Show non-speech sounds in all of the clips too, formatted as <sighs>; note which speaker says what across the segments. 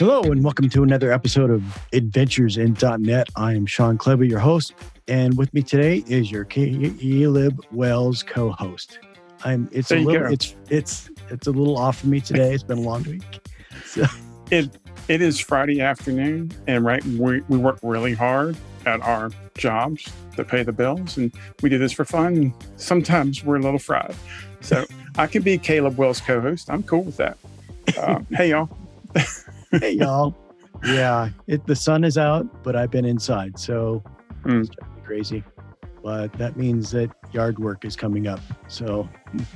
Speaker 1: Hello, and welcome to another episode of Adventures in .NET. I am Shawn Clabough, your host, and with me today is your Caleb Wells co-host. I'm. It's
Speaker 2: There
Speaker 1: a little.
Speaker 2: go.
Speaker 1: It's it's it's a little off for me today. It's been a long week. <laughs> So,
Speaker 2: It it is Friday afternoon, and right we, we work really hard at our jobs to pay the bills, and we do this for fun. And sometimes we're a little fried, so I can be Caleb Wells co-host. I'm cool with that. Uh, <laughs> hey y'all, <laughs>
Speaker 1: hey y'all. Yeah, it, the sun is out, but I've been inside, so
Speaker 2: Mm.
Speaker 1: it's crazy. But that means that yard work is coming up, so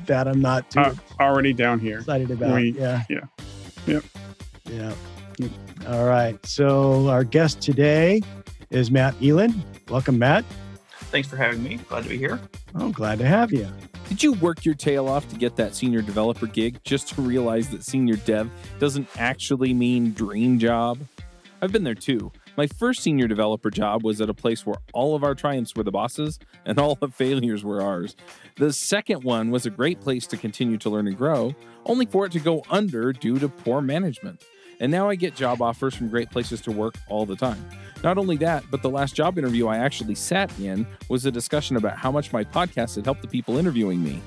Speaker 1: that I'm not too
Speaker 2: Uh, already down here.
Speaker 1: excited about.
Speaker 2: we-
Speaker 1: yeah.
Speaker 2: yeah. Yep.
Speaker 1: Yeah.
Speaker 2: Yep.
Speaker 1: All right. So our guest today is Matt Eland. Welcome, Matt.
Speaker 3: Thanks for having me. Glad to be here.
Speaker 1: Oh, glad to have you.
Speaker 4: Did you work your tail off to get that senior developer gig just to realize that senior dev doesn't actually mean dream job? I've been there too. My first senior developer job was at a place where all of our triumphs were the bosses <laughs> and all the failures were ours. The second one was a great place to continue to learn and grow, only for it to go under due to poor management. And now I get job offers from great places to work all the time. Not only that, but the last job interview I actually sat in was a discussion about how much my podcast had helped the people interviewing me.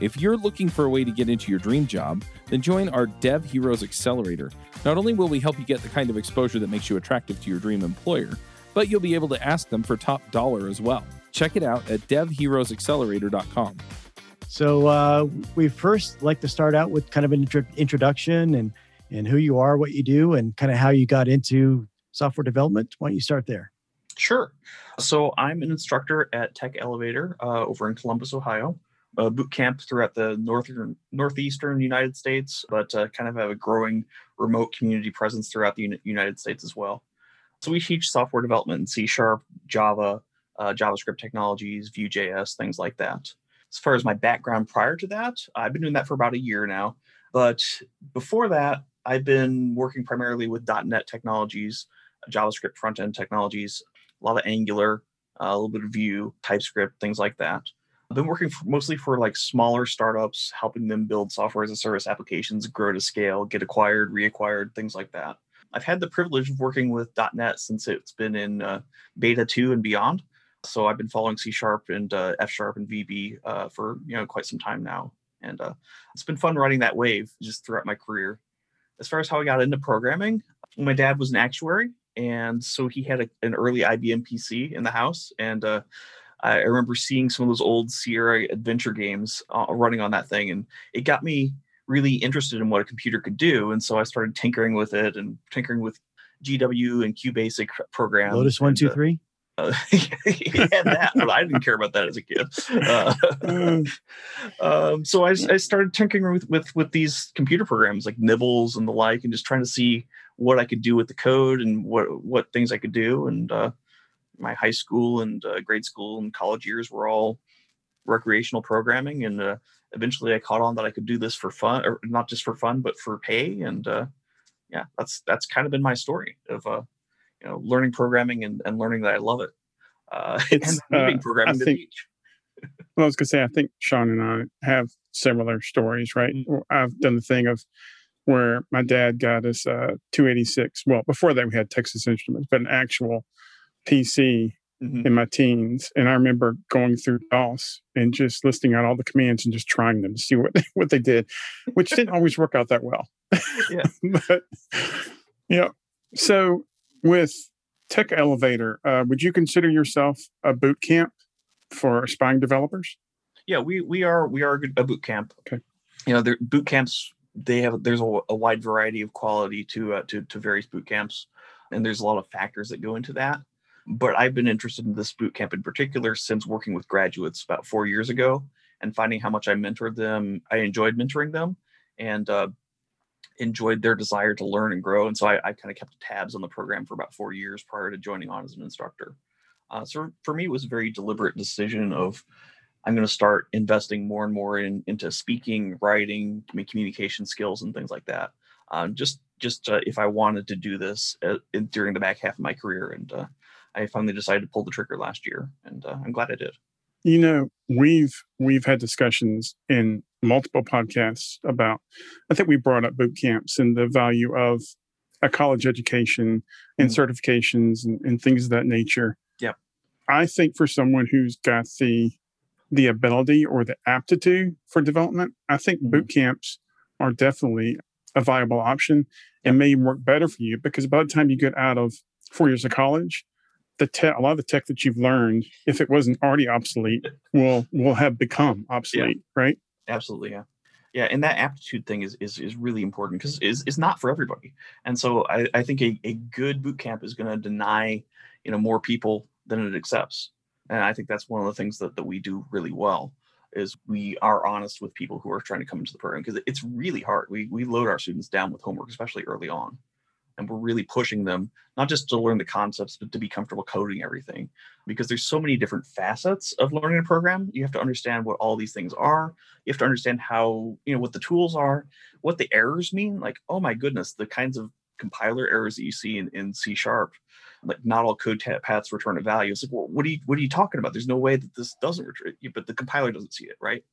Speaker 4: If you're looking for a way to get into your dream job, then join our Dev Heroes Accelerator. Not only will we help you get the kind of exposure that makes you attractive to your dream employer, but you'll be able to ask them for top dollar as well. Check it out at devheroesaccelerator.com.
Speaker 1: So uh, we first like to start out with kind of an intro- introduction and and who you are, what you do, and kind of how you got into software development. Why don't you start there?
Speaker 3: Sure. So I'm an instructor at Tech Elevator uh, over in Columbus, Ohio. Boot camp throughout the northern northeastern United States, but uh, kind of have a growing remote community presence throughout the United States as well. So we teach software development in C Sharp, Java, uh, JavaScript technologies, Vue.js, things like that. As far as my background prior to that, I've been doing that for about a year now. But before that, I've been working primarily with .NET technologies, JavaScript front end technologies, a lot of Angular, a little bit of Vue, TypeScript, things like that. I've been working for, mostly for like smaller startups, helping them build software as a service applications, grow to scale, get acquired, reacquired, things like that. I've had the privilege of working with .NET since it's been in uh, beta two and beyond. So I've been following C Sharp and uh, F Sharp and VB uh, for you know quite some time now, and uh, it's been fun riding that wave just throughout my career. As far as how I got into programming, my dad was an actuary, and so he had a, an early IBM PC in the house, and uh, I remember seeing some of those old Sierra adventure games uh, running on that thing, and it got me really interested in what a computer could do, and so I started tinkering with it and tinkering with GW and QBasic programs.
Speaker 1: Lotus one two three.
Speaker 3: uh,
Speaker 1: three.
Speaker 3: Uh, he had that, but I didn't care about that as a kid. Uh, <laughs> um, so I, I started tinkering with, with with these computer programs like Nibbles and the like, and just trying to see what I could do with the code and what what things I could do. And uh, my high school and uh, grade school and college years were all recreational programming, and uh, eventually I caught on that I could do this for fun, or not just for fun, but for pay. And uh, yeah, that's that's kind of been my story of uh, you know learning programming and, and learning that I love it. Uh, <laughs>
Speaker 2: It's,
Speaker 3: leaving
Speaker 2: uh,
Speaker 3: programming
Speaker 2: I
Speaker 3: to
Speaker 2: think-
Speaker 3: teach.
Speaker 2: Well, I was gonna say I think Shawn and I have similar stories, right? I've done the thing of where my dad got us uh 286. Well, before that we had Texas Instruments, but an actual PC
Speaker 3: Mhm.
Speaker 2: in my teens, and I remember going through DOS and just listing out all the commands and just trying them to see what <laughs> what they did, which didn't always work out that well.
Speaker 3: Yeah. <laughs>
Speaker 2: but yeah. So with Tech Elevator, uh, would you consider yourself a boot camp for aspiring developers?
Speaker 3: yeah we we are we are a boot camp
Speaker 2: Okay.
Speaker 3: you know their boot camps they have there's a, a wide variety of quality to uh, to to various boot camps and there's a lot of factors that go into that but i've been interested in this boot camp in particular since working with graduates about four years ago and finding how much i mentored them i enjoyed mentoring them and uh, enjoyed their desire to learn and grow and so i, I kind of kept tabs on the program for about four years prior to joining on as an instructor uh, so for me it was a very deliberate decision of I'm going to start investing more and more in into speaking, writing, communication skills, and things like that. Um, just just uh, if I wanted to do this uh, in, during the back half of my career, and uh, I finally decided to pull the trigger last year, and uh, I'm glad I did.
Speaker 2: You know, we've we've had discussions in multiple podcasts about. I think we brought up boot camps and the value of a college education and
Speaker 3: Mhm.
Speaker 2: certifications and, and things of that nature.
Speaker 3: Yep.
Speaker 2: I think for someone who's got the the ability or the aptitude for development, I think
Speaker 3: Mhm.
Speaker 2: boot camps are definitely a viable option and may work better for you because by the time you get out of four years of college, the tech, a lot of the tech that you've learned, if it wasn't already obsolete, <laughs> will will have become obsolete, right?
Speaker 3: Absolutely, yeah, yeah. And that aptitude thing is is is really important because is is not for everybody. And so I, I think a, a good boot camp is going to deny you know more people than it accepts. And I think that's one of the things that, that we do really well is we are honest with people who are trying to come into the program because it's really hard. We we load our students down with homework, especially early on. And we're really pushing them not just to learn the concepts, but to be comfortable coding everything. Because there's so many different facets of learning a program. You have to understand what all these things are. You have to understand how, you know, what the tools are, what the errors mean. Like, oh my goodness, the kinds of compiler errors that you see in, in C sharp like not all code paths return a value. It's like, well, what are you what are you talking about? There's no way that this doesn't return, but the compiler doesn't see it, right?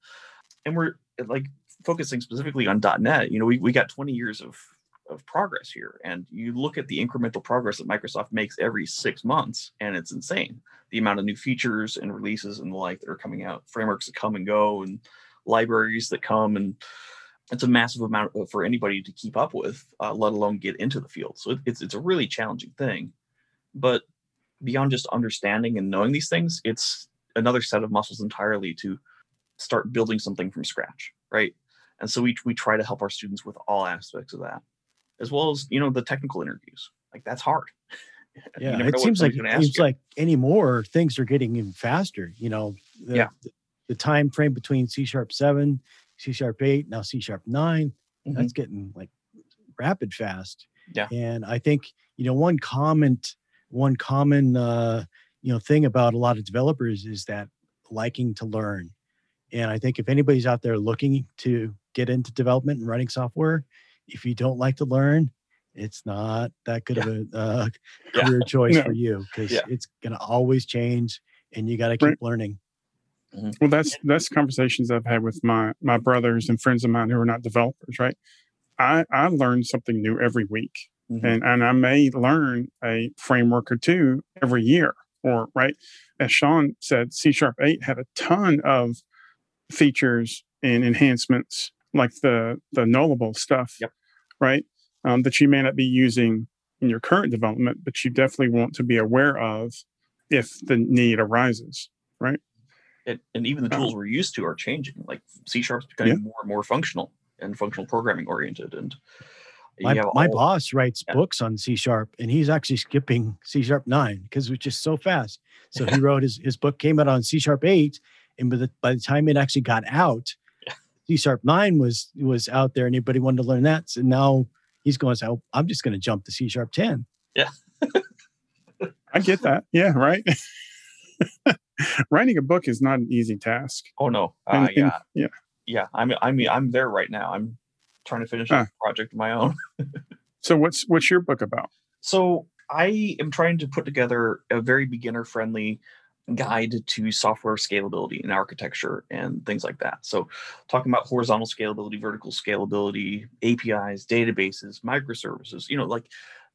Speaker 3: And we're like focusing specifically on .NET. You know, we, we got 20 years of of progress here, and you look at the incremental progress that Microsoft makes every six months, and it's insane. The amount of new features and releases and the like that are coming out, frameworks that come and go, and libraries that come and it's a massive amount for anybody to keep up with, uh, let alone get into the field. So it's it's a really challenging thing. But beyond just understanding and knowing these things, it's another set of muscles entirely to start building something from scratch, right? And so we we try to help our students with all aspects of that, as well as you know the technical interviews. Like that's hard. <laughs>
Speaker 1: Yeah, it seems like
Speaker 3: somebody's
Speaker 1: seems
Speaker 3: you.
Speaker 1: like anymore things are getting even faster. You know, the,
Speaker 3: Yeah.
Speaker 1: the, the time frame between C sharp seven, C sharp eight, now C sharp 9
Speaker 3: Mhm.
Speaker 1: that's getting like rapid fast.
Speaker 3: Yeah.
Speaker 1: and I think you know one comment, one common uh, you know thing about a lot of developers is that liking to learn. And I think if anybody's out there looking to get into development and running software, if you don't like to learn, it's not that good of a uh, <laughs>
Speaker 3: Yeah.
Speaker 1: career choice
Speaker 2: No.
Speaker 1: for you because
Speaker 3: Yeah.
Speaker 1: it's going to always change and you got to keep
Speaker 2: Right.
Speaker 1: learning.
Speaker 2: Well, that's that's conversations I've had with my my brothers and friends of mine who are not developers, right? I I learn something new every week,
Speaker 3: Mhm.
Speaker 2: and and I may learn a framework or two every year, or right, as Shawn said, C sharp eight had a ton of features and enhancements like the the nullable stuff,
Speaker 3: Yep.
Speaker 2: Right? Um, that you may not be using in your current development, but you definitely want to be aware of if the need arises.
Speaker 3: and, and even the
Speaker 2: Oh.
Speaker 3: tools we're used to are changing. Like C sharp's becoming
Speaker 2: Yeah.
Speaker 3: more and more functional and functional programming oriented. And you
Speaker 1: My,
Speaker 3: have
Speaker 1: my
Speaker 3: all-
Speaker 1: boss writes
Speaker 3: Yeah.
Speaker 1: books on C sharp and he's actually skipping C sharp nine because it was just so fast. So he <laughs> wrote his, his book came out on C sharp eight. And by the, by the time it actually got out,
Speaker 3: Yeah.
Speaker 1: C sharp nine was was out there Anybody wanted to learn that. So now he's going to say, oh, I'm just going to jump to C sharp 10. Yeah. <laughs>
Speaker 2: I get that. Yeah, right. <laughs> Writing a book is not an easy task.
Speaker 3: Oh no, uh,
Speaker 2: and-
Speaker 3: yeah,
Speaker 2: yeah.
Speaker 3: yeah. I'm I mean I'm there right now. I'm trying to finish
Speaker 2: Ah.
Speaker 3: a project of my own. <laughs>
Speaker 2: So what's what's your book about?
Speaker 3: So I am trying to put together a very beginner friendly guide to software scalability and architecture and things like that. So talking about horizontal scalability, vertical scalability, APIs, databases, microservices, you know, like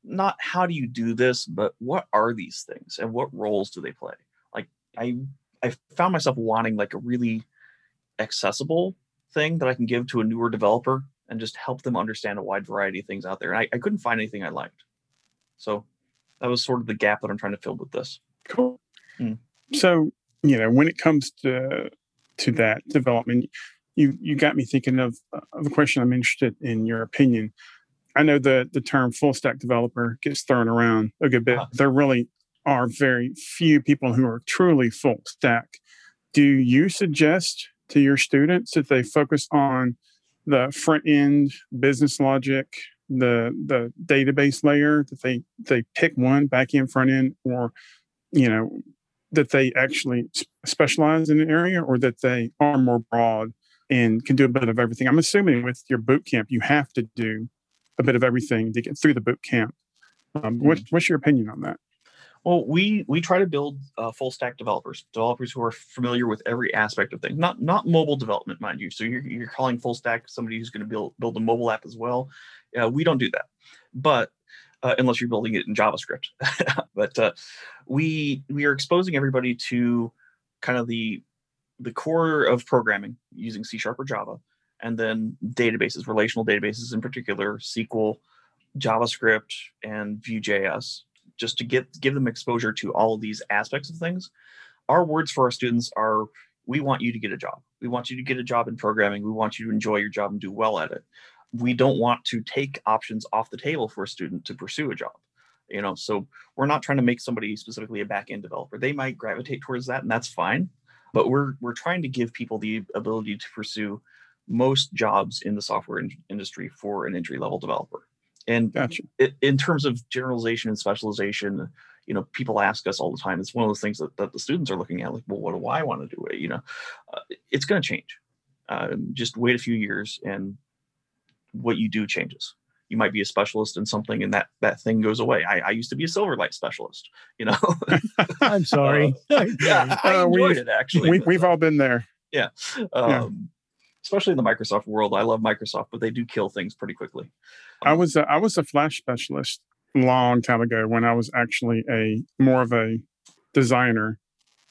Speaker 3: not how do you do this, but what are these things and what roles do they play? Like I I found myself wanting like a really accessible thing that I can give to a newer developer and just help them understand a wide variety of things out there. And I, I couldn't find anything I liked. So that was sort of the gap that I'm trying to fill with this.
Speaker 2: Cool.
Speaker 3: Mm.
Speaker 2: So you know, when it comes to to that development, you you got me thinking of of a question. I'm interested in your opinion. I know the the term full stack developer gets thrown around a good bit.
Speaker 3: Uh-huh.
Speaker 2: There really are very few people who are truly full stack. Do you suggest to your students that they focus on the front end business logic, the the database layer, that they they pick one back end, front end, or you know that they actually specialize in an area, or that they are more broad and can do a bit of everything. I'm assuming with your boot camp, you have to do a bit of everything to get through the boot camp. Um, what, what's your opinion on that?
Speaker 3: Well, we we try to build uh, full stack developers, developers who are familiar with every aspect of things. Not not mobile development, mind you. So you're you're calling full stack somebody who's going to build build a mobile app as well. Uh, we don't do that, but uh, unless you're building it in JavaScript. <laughs> but uh, we we are exposing everybody to kind of the the core of programming using C sharp or Java, and then databases, relational databases in particular, SQL, JavaScript, and Vue.js, just to get give them exposure to all of these aspects of things. Our words for our students are we want you to get a job. We want you to get a job in programming. We want you to enjoy your job and do well at it. We don't want to take options off the table for a student to pursue a job. You know, so we're not trying to make somebody specifically a back end developer. They might gravitate towards that, and that's fine. But we're we're trying to give people the ability to pursue most jobs in the software in- industry for an entry level developer. And
Speaker 2: Gotcha.
Speaker 3: it, in terms of generalization and specialization, you know, people ask us all the time. It's one of those things that, that the students are looking at, like, well, what do I want to do? You know, uh, it's going to change. Um, just wait a few years, and what you do changes. You might be a specialist in something, and that that thing goes away. I, I used to be a Silverlight specialist. You know, <laughs> <laughs>
Speaker 1: I'm sorry. <laughs>
Speaker 3: yeah, I
Speaker 2: Uh,
Speaker 3: enjoyed it actually.
Speaker 2: we,
Speaker 3: uh,
Speaker 2: all been there.
Speaker 3: Yeah, um, especially in the Microsoft world. I love Microsoft, but they do kill things pretty quickly.
Speaker 2: I was a, I was a Flash specialist long time ago when I was actually a more of a designer,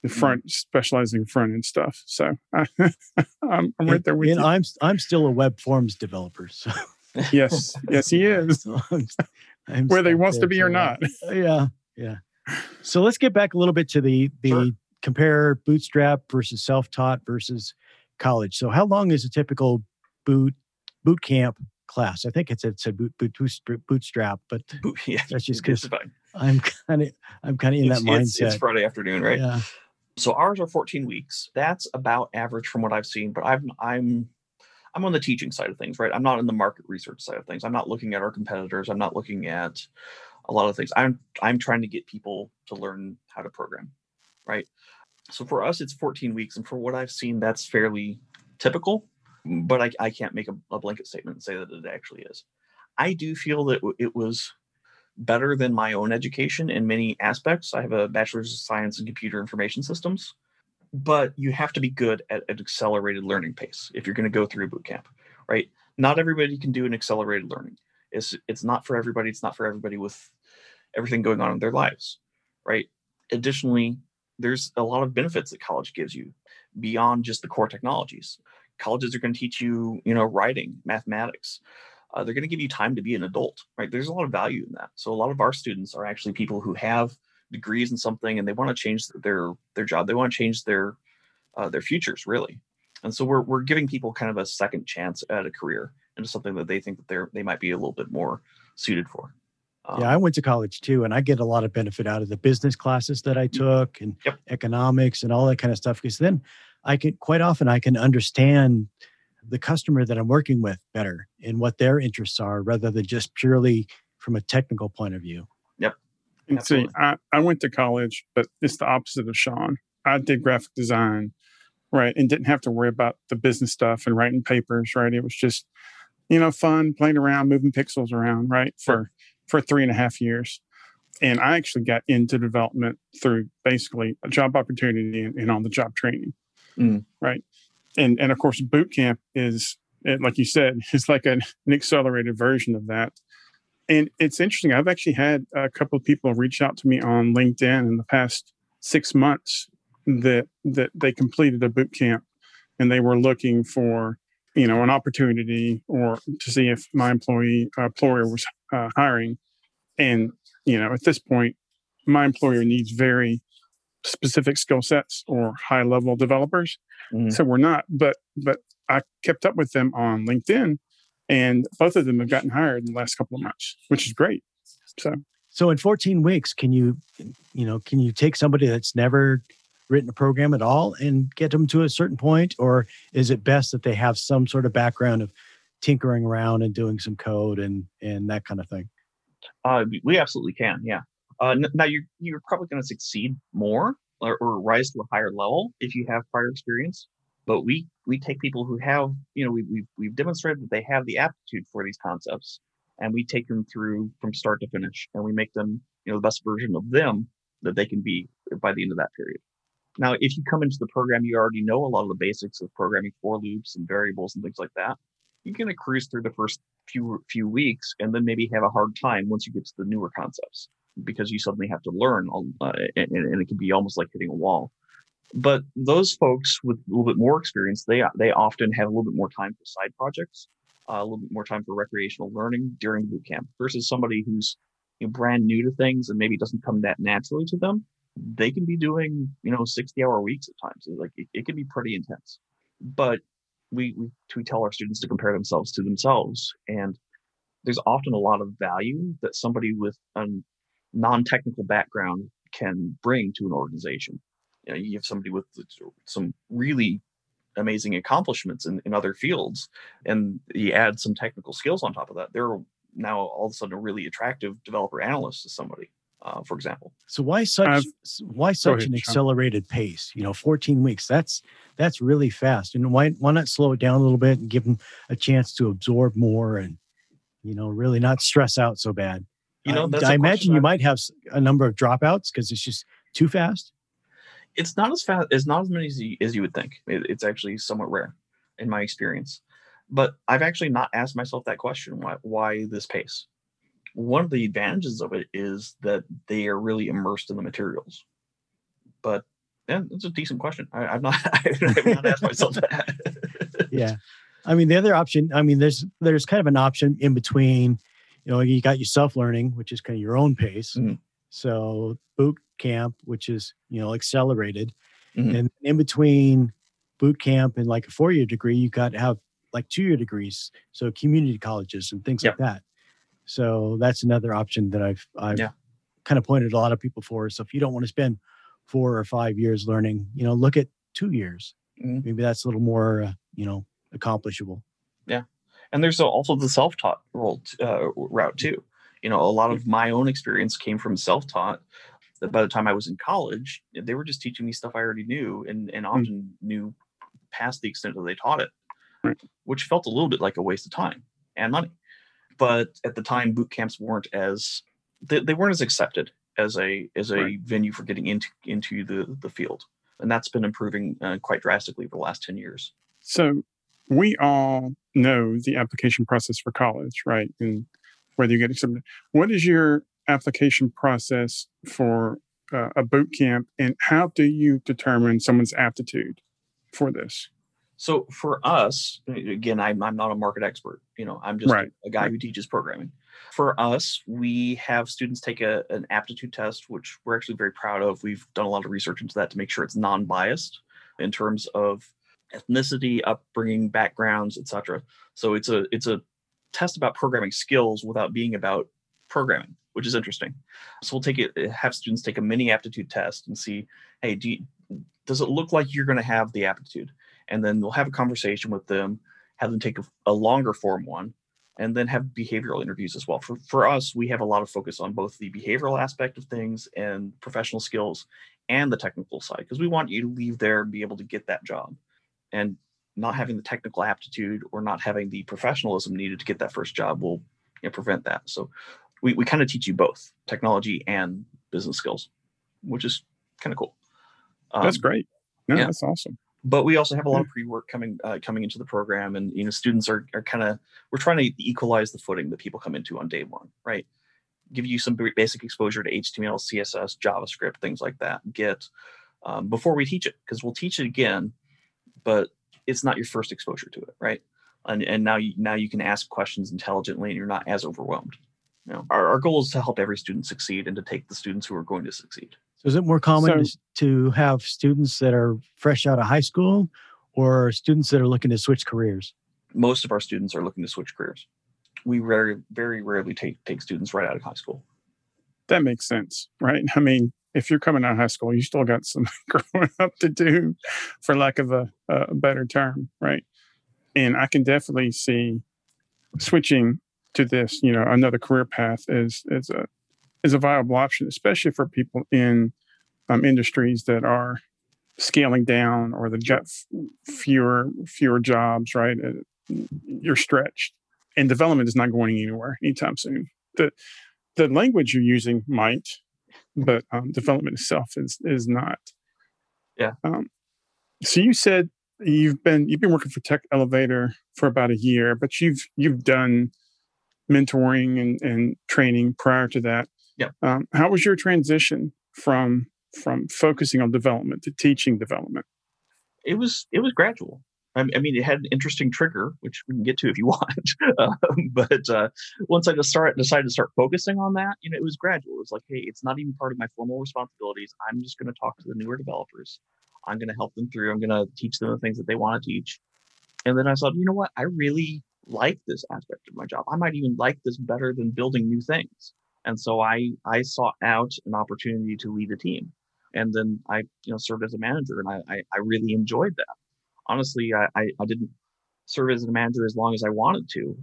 Speaker 2: the
Speaker 3: Mm.
Speaker 2: front specializing front end stuff. So <laughs> I'm, I'm right there with
Speaker 1: and
Speaker 2: you.
Speaker 1: I'm I'm still a web forms developer, so,
Speaker 2: Yes, yes, he <laughs> is.
Speaker 1: so I'm, I'm
Speaker 2: Whether he wants to be or not. <laughs>
Speaker 1: Yeah, yeah. <sighs> So let's get back a little bit to the the
Speaker 3: Sure.
Speaker 1: compare bootstrap versus self taught versus college. So how long is a typical boot boot camp class? I think it's it's a boot, boot, boot bootstrap, but
Speaker 3: yeah,
Speaker 1: that's just because. I'm kind of I'm kind of in
Speaker 3: It's,
Speaker 1: that
Speaker 3: it's,
Speaker 1: mindset.
Speaker 3: it's Friday afternoon, right?
Speaker 1: Yeah.
Speaker 3: So ours are 14 weeks. That's about average from what I've seen, but I'm I'm I'm on the teaching side of things, right? I'm not in the market research side of things. I'm not looking at our competitors. I'm not looking at a lot of things. I'm I'm trying to get people to learn how to program, right? So for us, it's 14 weeks, and for what I've seen, that's fairly typical. Mm. But I, I can't make a, a blanket statement and say that it actually is. I do feel that it was better than my own education in many aspects. I have a bachelor's of science in computer information systems, but you have to be good at an accelerated learning pace if you're going to go through boot camp, right? Not everybody can do an accelerated learning. It's it's not for everybody. It's not for everybody with everything going on in their lives, right? Additionally, there's a lot of benefits that college gives you beyond just the core technologies. Colleges are going to teach you, you know, writing, mathematics, uh, they're going to give you time to be an adult right? There's a lot of value in that. So a lot of our students are actually people who have degrees in something and they want to change their their job. They want to change their uh, their futures really. And so we're, we're giving people kind of a second chance at a career into something that they think that they're they might be a little bit more suited for. Um,
Speaker 1: Yeah, I went to college too, and I get a lot of benefit out of the business classes that I took and
Speaker 3: Yep.
Speaker 1: economics and all that kind of stuff. Because then I can quite often I can understand the customer that I'm working with better and what their interests are, rather than just purely from a technical point of view.
Speaker 2: And see, I, I went to college, but it's the opposite of Shawn. I did graphic design, right, and didn't have to worry about the business stuff and writing papers, right? It was just, you know, fun playing around, moving pixels around, right, for for three and a half years. And I actually got into development through basically a job opportunity and, and on the job training,
Speaker 3: Mm.
Speaker 2: right? And and of course, boot camp is, like you said, <laughs> it's like an, an accelerated version of that and it's interesting. I've actually had a couple of people reach out to me on LinkedIn in the past six months that that they completed a boot camp and they were looking for you know an opportunity or to see if my employee uh, employer was uh, hiring. And you know at this point, my employer needs very specific skill sets or high level developers.
Speaker 3: Mhm.
Speaker 2: So we're not. But but I kept up with them on LinkedIn and both of them have gotten hired in the last couple of months, which is great. So
Speaker 1: So in 14 weeks, can you, you know, can you take somebody that's never written a program at all and get them to a certain point, or is it best that they have some sort of background of tinkering around and doing some code and and that kind of thing?
Speaker 3: Uh, we- we absolutely can, yeah. Uh, now you're you're probably going to succeed more or, or rise to a higher level if you have prior experience. But we we take people who have you know we we've we've demonstrated that they have the aptitude for these concepts, and we take them through from start to finish, and we make them you know the best version of them that they can be by the end of that period. Now, if you come into the program, you already know a lot of the basics of programming for loops and variables and things like that. going to cruise through the first few few weeks and then maybe have a hard time once you get to the newer concepts because you suddenly have to learn uh, and, and, it can be almost like hitting a wall. But those folks with a little bit more experience they they often have a little bit more time for side projects uh, a little bit more time for recreational learning during boot camp versus somebody who's you know, brand new to things and maybe doesn't come that naturally to them they can be doing you know 60 hour weeks at times. Like it, it can be pretty intense. But we, we we tell our students to compare themselves to themselves. And there's often a lot of value that somebody with a non-technical background can bring to an organization you know you have somebody with some really amazing accomplishments in, in other fields and you add some technical skills on top of that they're now all of a sudden a really attractive developer analyst to somebody uh, for example.
Speaker 1: So why such uh, why such ahead, an accelerated Shawn. pace? You know, 14 weeks. That's that's really fast. And why why not slow it down a little bit and give them a chance to absorb more and you know really not stress out so bad.
Speaker 3: You know,
Speaker 1: I, I imagine you might have a number of dropouts because it's just too fast.
Speaker 3: It's not as fast. It's not as many as you, as you would think. It, it's actually somewhat rare, in my experience. But I've actually not asked myself that question. Why why this pace? one of the advantages of it is that they are really immersed in the materials. But yeah, it's a decent question. I, have not, <laughs> I have not asked myself that.
Speaker 1: yeah, I mean the other option. I mean, there's there's kind of an option in between. You know, you got your self learning, which is kind of your own pace. Mm-hmm. So boot camp, which is you know accelerated, mm-hmm. and in between boot camp and like a four year degree, you got to have like two year degrees. So community colleges and things yep. like that. So that's another option that I've I've yeah. kind of pointed a lot of people for. So if you don't want to spend four or five years learning, you know, look at two years. Mm-hmm. Maybe that's a little more, uh, you know, accomplishable.
Speaker 3: Yeah, and there's also the self-taught role uh, route too. You know, a lot of my own experience came from self-taught. That by the time I was in college, they were just teaching me stuff I already knew, and and mm-hmm. often mm-hmm. knew past the extent that they taught it, right. which felt a little bit like a waste of time and money but at the time boot camps weren't as they, they weren't as accepted as a as a right. venue for getting into into the the field and that's been improving uh, quite drastically for the last 10 years
Speaker 2: so we all know the application process for college right and whether you get accepted what is your application process for uh, a boot camp and how do you determine someone's aptitude for this
Speaker 3: so for us, again, I'm, I'm not a market expert. You know, I'm just right. a, a guy right. who teaches programming. For us, we have students take a, an aptitude test, which we're actually very proud of. We've done a lot of research into that to make sure it's non-biased in terms of ethnicity, upbringing, backgrounds, etc. So it's a it's a test about programming skills without being about programming, which is interesting. So we'll take it, have students take a mini aptitude test and see, hey, do you, does it look like you're going to have the aptitude? and then we'll have a conversation with them, have them take a, a longer form one, and then have behavioral interviews as well. For, for us, we have a lot of focus on both the behavioral aspect of things and professional skills and the technical side because we want you to leave there and be able to get that job. And not having the technical aptitude or not having the professionalism needed to get that first job will you know, prevent that. So we, we kind of teach you both technology and business skills, which is kind of cool.
Speaker 2: Um, that's great. No, yeah. that's awesome
Speaker 3: but we also have a lot of pre-work coming uh, coming into the program and you know students are, are kind of we're trying to equalize the footing that people come into on day one right give you some basic exposure to html css javascript things like that get um, before we teach it because we'll teach it again but it's not your first exposure to it right and, and now you now you can ask questions intelligently and you're not as overwhelmed you know our, our goal is to help every student succeed and to take the students who are going to succeed
Speaker 1: so is it more common so, to have students that are fresh out of high school or students that are looking to switch careers?
Speaker 3: Most of our students are looking to switch careers. We very, very rarely take, take students right out of high school.
Speaker 2: That makes sense, right? I mean, if you're coming out of high school, you still got some <laughs> growing up to do, for lack of a, a better term, right? And I can definitely see switching to this, you know, another career path is is a is a viable option, especially for people in um, industries that are scaling down or they've got fewer fewer jobs. Right, uh, you're stretched, and development is not going anywhere anytime soon. the The language you're using might, but um, development itself is is not.
Speaker 3: Yeah.
Speaker 2: Um, so you said you've been you've been working for Tech Elevator for about a year, but you've you've done mentoring and, and training prior to that.
Speaker 3: Yeah.
Speaker 2: Um, how was your transition from from focusing on development to teaching development?
Speaker 3: It was it was gradual. I mean, it had an interesting trigger, which we can get to if you <laughs> want. um, but uh, once I just start, decided to start focusing on that, you know, it was gradual. It was like, hey, it's not even part of my formal responsibilities. I'm just going to talk to the newer developers. I'm going to help them through. I'm going to teach them the things that they want to teach. And then I thought, you know what? I really like this aspect of my job. I might even like this better than building new things. And so I I sought out an opportunity to lead a team. And then I, you know, served as a manager and I I, I really enjoyed that. Honestly, I, I, I didn't serve as a manager as long as I wanted to.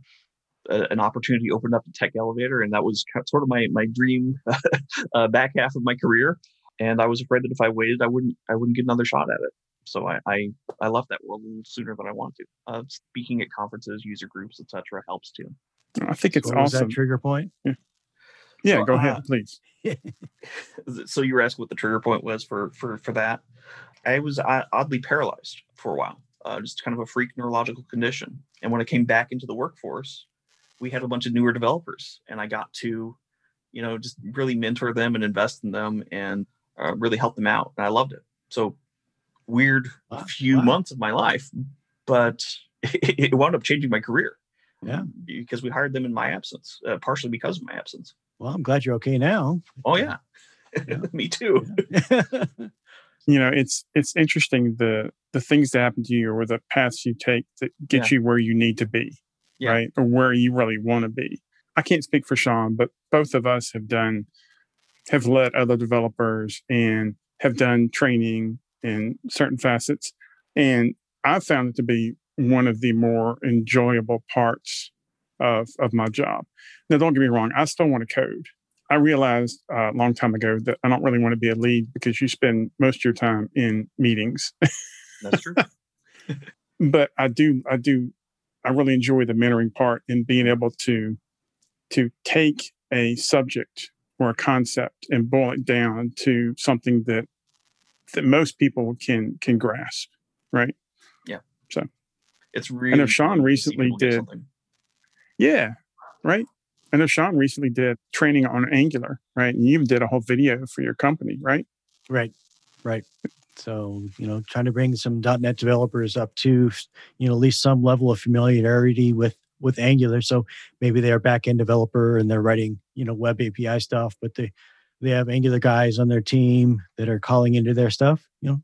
Speaker 3: an opportunity opened up the Tech Elevator, and that was sort of my my dream <laughs> uh, back half of my career. And I was afraid that if I waited, I wouldn't I wouldn't get another shot at it. So I I, I left that world a little sooner than I wanted to. Uh, speaking at conferences, user groups, etc., helps too.
Speaker 2: I think it's
Speaker 1: So
Speaker 2: awesome.
Speaker 1: That trigger point?
Speaker 2: Yeah, yeah
Speaker 3: So,
Speaker 2: go
Speaker 3: uh,
Speaker 2: ahead, please. <laughs>
Speaker 3: so you were asking what the trigger point was for for for that. I was uh, oddly paralyzed for a while, uh, just kind of a freak neurological condition. And when I came back into the workforce, we had a bunch of newer developers, and I got to, you know, just really mentor them and invest in them and uh, really help them out. And I loved it. So weird
Speaker 1: Wow,
Speaker 3: few
Speaker 1: wow.
Speaker 3: months of my life, but <laughs> it wound up changing my career.
Speaker 1: Yeah.
Speaker 3: because we hired them in my absence, uh, partially because of my absence.
Speaker 1: Well, I'm glad you're okay now.
Speaker 3: Oh yeah,
Speaker 1: Yeah. <laughs>
Speaker 3: me too. <laughs>
Speaker 2: you know it's it's interesting the the things that happen to you or the paths you take that get you where you need to be
Speaker 3: Yeah.
Speaker 2: right? Or where you really want to be. I can't speak for Shawn but both of us have done have led other developers and have done training in certain facets. And i found it to be one of the more enjoyable parts of of my job. Now don't get me wrong i still want to code I realized uh, a long time ago that I don't really want to be a lead because you spend most of your time in meetings.
Speaker 3: That's true. <laughs>
Speaker 2: but I do, I do, I really enjoy the mentoring part and being able to to take a subject or a concept and boil it down to something that that most people can can grasp, right? Yeah.
Speaker 3: So it's really.
Speaker 2: Shawn
Speaker 3: cool to see
Speaker 2: recently did-
Speaker 3: something.
Speaker 2: Yeah, right. I know Shawn recently did training on Angular, right? And you even did a whole video for your company, right?
Speaker 1: Right, right. So you know, trying to bring some .NET developers up to you know at least some level of familiarity with with Angular. So maybe they're a back end developer and they're writing you know web API stuff, but they they have Angular guys on their team that are calling into their stuff. You know,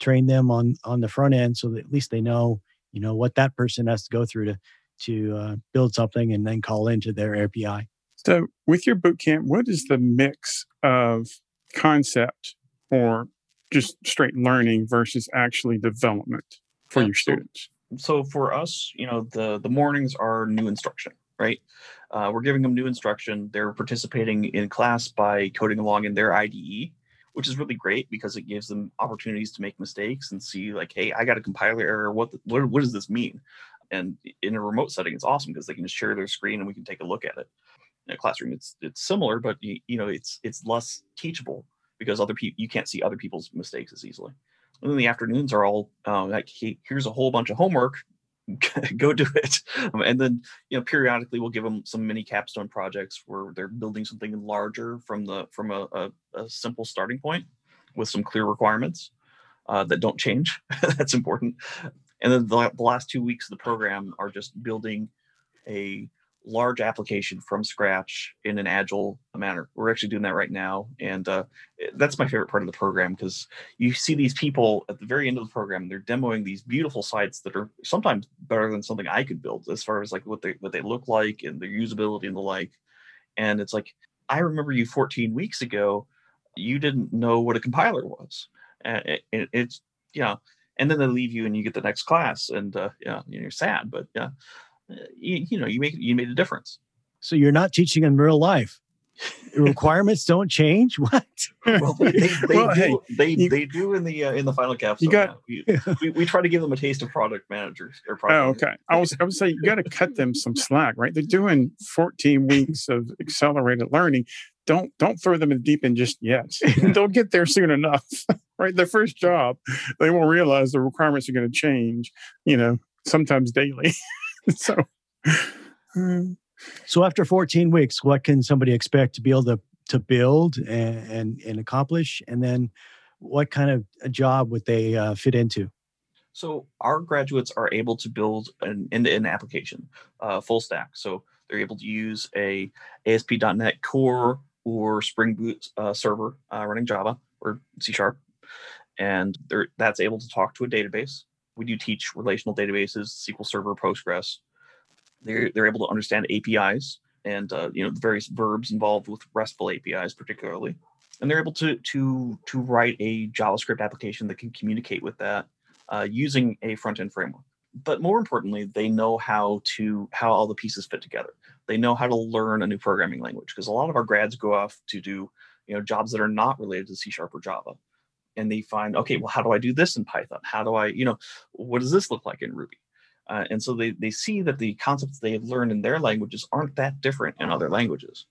Speaker 1: train them on on the front end so that at least they know you know what that person has to go through to to uh, build something and then call into their API.
Speaker 2: So, with your boot camp, what is the mix of concept or just straight learning versus actually development for
Speaker 3: Yeah,
Speaker 2: your
Speaker 3: so-
Speaker 2: students?
Speaker 3: So for us, you know, the the mornings are new instruction, right? Uh, we're giving them new instruction. They're participating in class by coding along in their IDE, which is really great because it gives them opportunities to make mistakes and see, like, hey, I got a compiler error. What the, what what does this mean? And in a remote setting, it's awesome because they can just share their screen and we can take a look at it. In a classroom, it's it's similar, but you, you know, it's it's less teachable because other people you can't see other people's mistakes as easily. And then the afternoons are all uh, like, hey, here's a whole bunch of homework, <laughs> go do it. Um, and then you know, periodically we'll give them some mini capstone projects where they're building something larger from the from a, a, a simple starting point with some clear requirements uh, that don't change. <laughs> That's important. And then the, the last two weeks of the program are just building a large application from scratch in an agile manner. We're actually doing that right now, and uh, that's my favorite part of the program because you see these people at the very end of the program. They're demoing these beautiful sites that are sometimes better than something I could build, as far as like what they what they look like and their usability and the like. And it's like I remember you 14 weeks ago, you didn't know what a compiler was, and it, it- it's you know. And then they leave you, and you get the next class, and uh, yeah, you're sad, but yeah, you, you know, you make you made a difference.
Speaker 1: So you're not teaching in real life. The <laughs> requirements don't change. <laughs> What?
Speaker 3: Well, they, they, they <laughs>
Speaker 2: Well,
Speaker 3: do.
Speaker 2: hey,
Speaker 3: they
Speaker 2: you-
Speaker 3: they do in the uh, in the final capstone.
Speaker 2: got-
Speaker 3: we, we, we try to give them a taste of product managers or product.
Speaker 2: Oh,
Speaker 3: managers.
Speaker 2: okay. I was I would say you got to cut them some slack, right? They're doing 14 weeks of accelerated learning. Don't don't throw them in the deep end just yet. <laughs> <laughs> They'll get there soon enough. <laughs> right? Their first job, they won't realize the requirements are going to change, you know, sometimes daily. so,
Speaker 1: hmm. so after 14 weeks, what can somebody expect to be able to to build and and, and accomplish? And then, what kind of a job would they uh, fit into?
Speaker 3: So our graduates are able to build an end-to-end application, uh, full stack. So they're able to use a ASP.NET Core or Spring Boot uh, server uh, running Java or C Sharp, and that's able to talk to a database. We do teach relational databases, SQL Server, Postgres. They're they're able to understand APIs and uh, you know the various verbs involved with RESTful APIs, particularly, and they're able to to to write a JavaScript application that can communicate with that uh, using a front end framework. But more importantly, they know how to how all the pieces fit together. They know how to learn a new programming language because a lot of our grads go off to do you know jobs that are not related to C sharp or Java, and they find okay, well, how do I do this in Python? How do I you know what does this look like in Ruby? Uh, and so they, they see that the concepts they've learned in their languages aren't that different in other languages.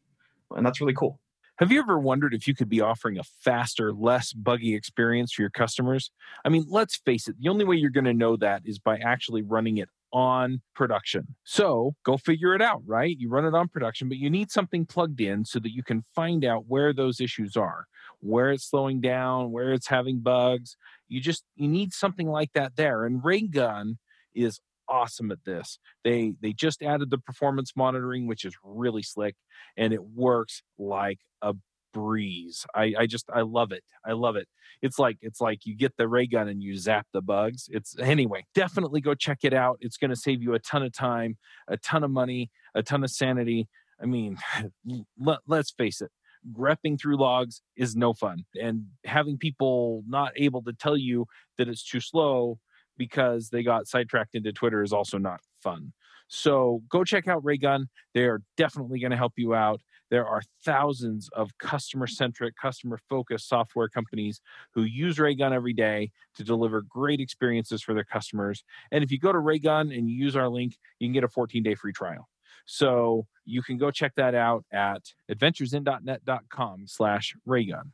Speaker 3: And that's really cool.
Speaker 4: Have you ever wondered if you could be offering a faster, less buggy experience for your customers? I mean, let's face it, the only way you're going to know that is by actually running it on production. So go figure it out, right? You run it on production, but you need something plugged in so that you can find out where those issues are, where it's slowing down, where it's having bugs. You just you need something like that there. And Raygun is awesome at this. They they just added the performance monitoring, which is really slick, and it works like a breeze. I, I just I love it. I love it. It's like it's like you get the ray gun and you zap the bugs. It's anyway, definitely go check it out. It's going to save you a ton of time, a ton of money, a ton of sanity. I mean, <laughs> let, let's face it. Grepping through logs is no fun. And having people not able to tell you that it's too slow because they got sidetracked into Twitter is also not fun. So go check out Raygun. They are definitely going to help you out. There are thousands of customer centric, customer focused software companies who use Raygun every day to deliver great experiences for their customers. And if you go to Raygun and you use our link, you can get a 14 day free trial. So you can go check that out at adventuresin.net.com slash Raygun.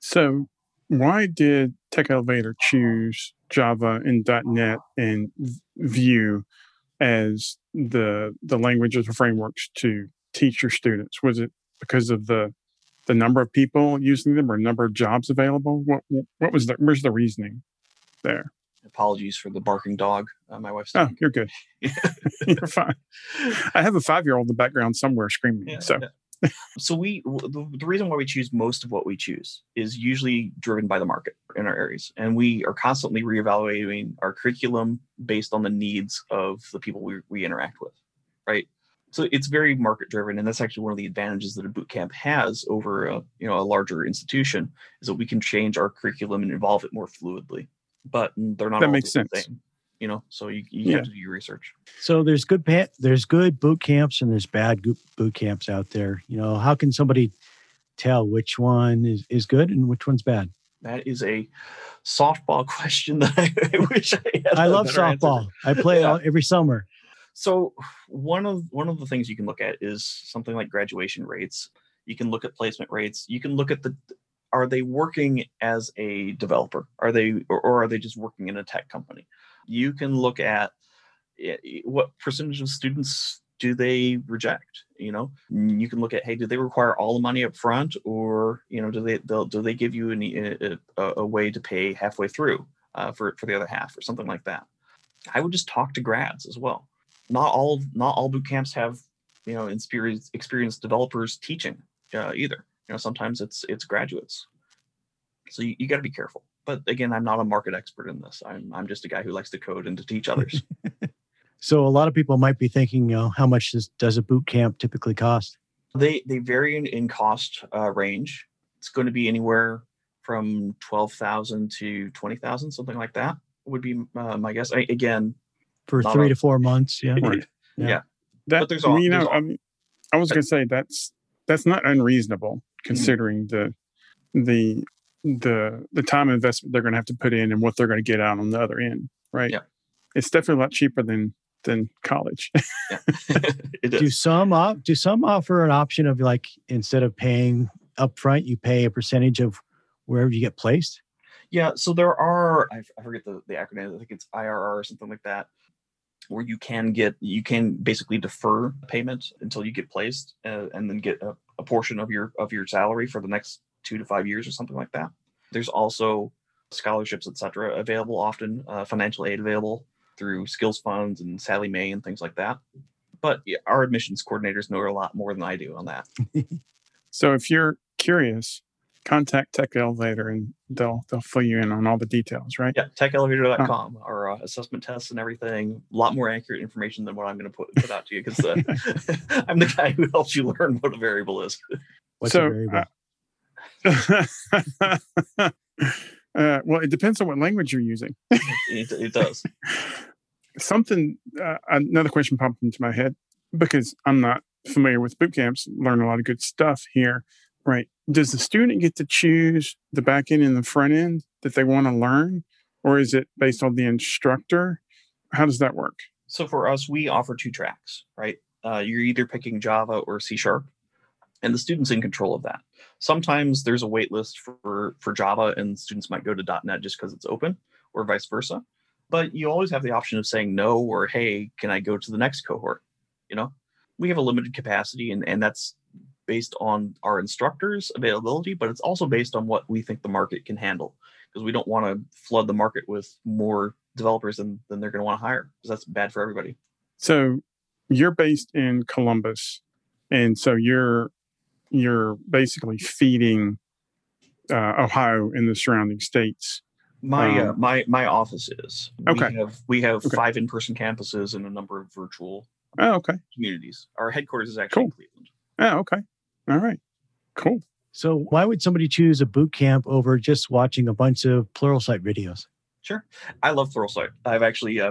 Speaker 2: So why did Tech Elevator choose Java and .NET and Vue as the the languages or frameworks to teach your students? Was it because of the the number of people using them or number of jobs available? What what was the where's the reasoning there?
Speaker 3: Apologies for the barking dog. Uh, my wife's.
Speaker 2: Oh, you're good. <laughs> you're fine. I have a five year old in the background somewhere screaming. Yeah, so. Yeah
Speaker 3: so we the, the, reason why we choose most of what we choose is usually driven by the market in our areas and we are constantly reevaluating our curriculum based on the needs of the people we, we interact with right so it's very market driven and that's actually one of the advantages that a boot camp has over a you know a larger institution is that we can change our curriculum and evolve it more fluidly. But they're not
Speaker 2: that makes sense
Speaker 3: same you know so you, you yeah. have to do your research.
Speaker 1: So there's good there's good boot camps and there's bad boot camps out there. You know how can somebody tell which one is, is good and which one's bad?
Speaker 3: That is a softball <laughs> question that i, I wish i had
Speaker 1: i love softball answer. i play <laughs> yeah. every summer
Speaker 3: so one of one of the things you can look at is something like graduation rates. You can look at placement rates. You can look at the are they working as a developer? Are they or, are they just working in a tech company? You can look at eh, eh, what percentage of students do they reject you know? You can look at hey do they require all the money up front or you know do they do they give you any, eh, a, a, way to pay halfway through uh, for, for the other half or something like that. I would just talk to grads as well not all not all boot camps have you know experienced experienced developers teaching uh, either you know sometimes it's it's graduates so you, you got to be careful but again, I'm not a market expert in this. I'm I'm just a guy who likes to code and to teach others. <laughs>
Speaker 1: so a lot of people might be thinking, you know, how much does, does a boot camp typically cost?
Speaker 3: They they vary in, in cost uh, range. It's going to be anywhere from twelve thousand to twenty thousand, something like that. Would be uh, my guess. I, again,
Speaker 1: for three a, to four months. Yeah,
Speaker 3: right. yeah. yeah.
Speaker 2: That, but there's all, you know, all, um, I was going to say that's that's not unreasonable mm-hmm. considering mm-hmm. the the the the time investment they're going to have to put in and what they're going to get out on the other end, right?
Speaker 3: Yeah.
Speaker 2: It's definitely a lot cheaper than than college. <laughs> <laughs>
Speaker 1: do some op- do some offer an option of like instead of paying upfront, you pay a percentage of wherever you get placed?
Speaker 3: Yeah, so there are—I forget the, the acronym. I think it's IRR or something like that, where you can get you can basically defer payment until you get placed, uh, and then get a, a portion of your of your salary for the next two to five years or something like that. There's also scholarships, etc., available often, uh, financial aid available through skills funds and Sallie Mae and things like that. But our admissions coordinators know a lot more than I do on that. <laughs>
Speaker 2: So if you're curious, contact Tech Elevator and they'll they'll fill you in on all the details, right?
Speaker 3: Yeah, techelevator.com, our uh, assessment tests and everything. A lot more accurate information than what I'm going to put put out to you because uh, <laughs> <laughs> I'm the guy who helps you learn what a variable is.
Speaker 1: What's
Speaker 2: So,
Speaker 1: a variable?
Speaker 2: uh, <laughs> uh, well, it depends on what language you're using.
Speaker 3: It, it does.
Speaker 2: Something, uh, another question popped into my head because I'm not familiar with boot camps. Learn a lot of good stuff here, right? Does the student get to choose the back end and the front end that they want to learn, or is it based on the instructor? How does that work?
Speaker 3: So for us, we offer two tracks, right? Uh, you're either picking Java or C Sharp, and the student's in control of that. Sometimes there's a wait list for for Java, and students might go to .NET just because it's open, or vice versa. But you always have the option of saying no or hey, can I go to the next cohort? You know, we have a limited capacity, and and that's based on our instructors' availability, but it's also based on what we think the market can handle because we don't want to flood the market with more developers than, than they're going to want to hire because that's bad for everybody.
Speaker 2: So you're based in Columbus, and so you're you're basically feeding uh, Ohio and the surrounding states.
Speaker 3: My uh,
Speaker 2: Um,
Speaker 3: my my office is
Speaker 2: Okay.
Speaker 3: We have we have
Speaker 2: Okay.
Speaker 3: five in person campuses and a number of virtual
Speaker 2: Oh, okay.
Speaker 3: communities. Our headquarters is actually in Cleveland.
Speaker 2: Oh, okay. All right. Cool.
Speaker 1: So why would somebody choose a boot camp over just watching a bunch of Pluralsight videos?
Speaker 3: Sure, I love Pluralsight. I've actually uh,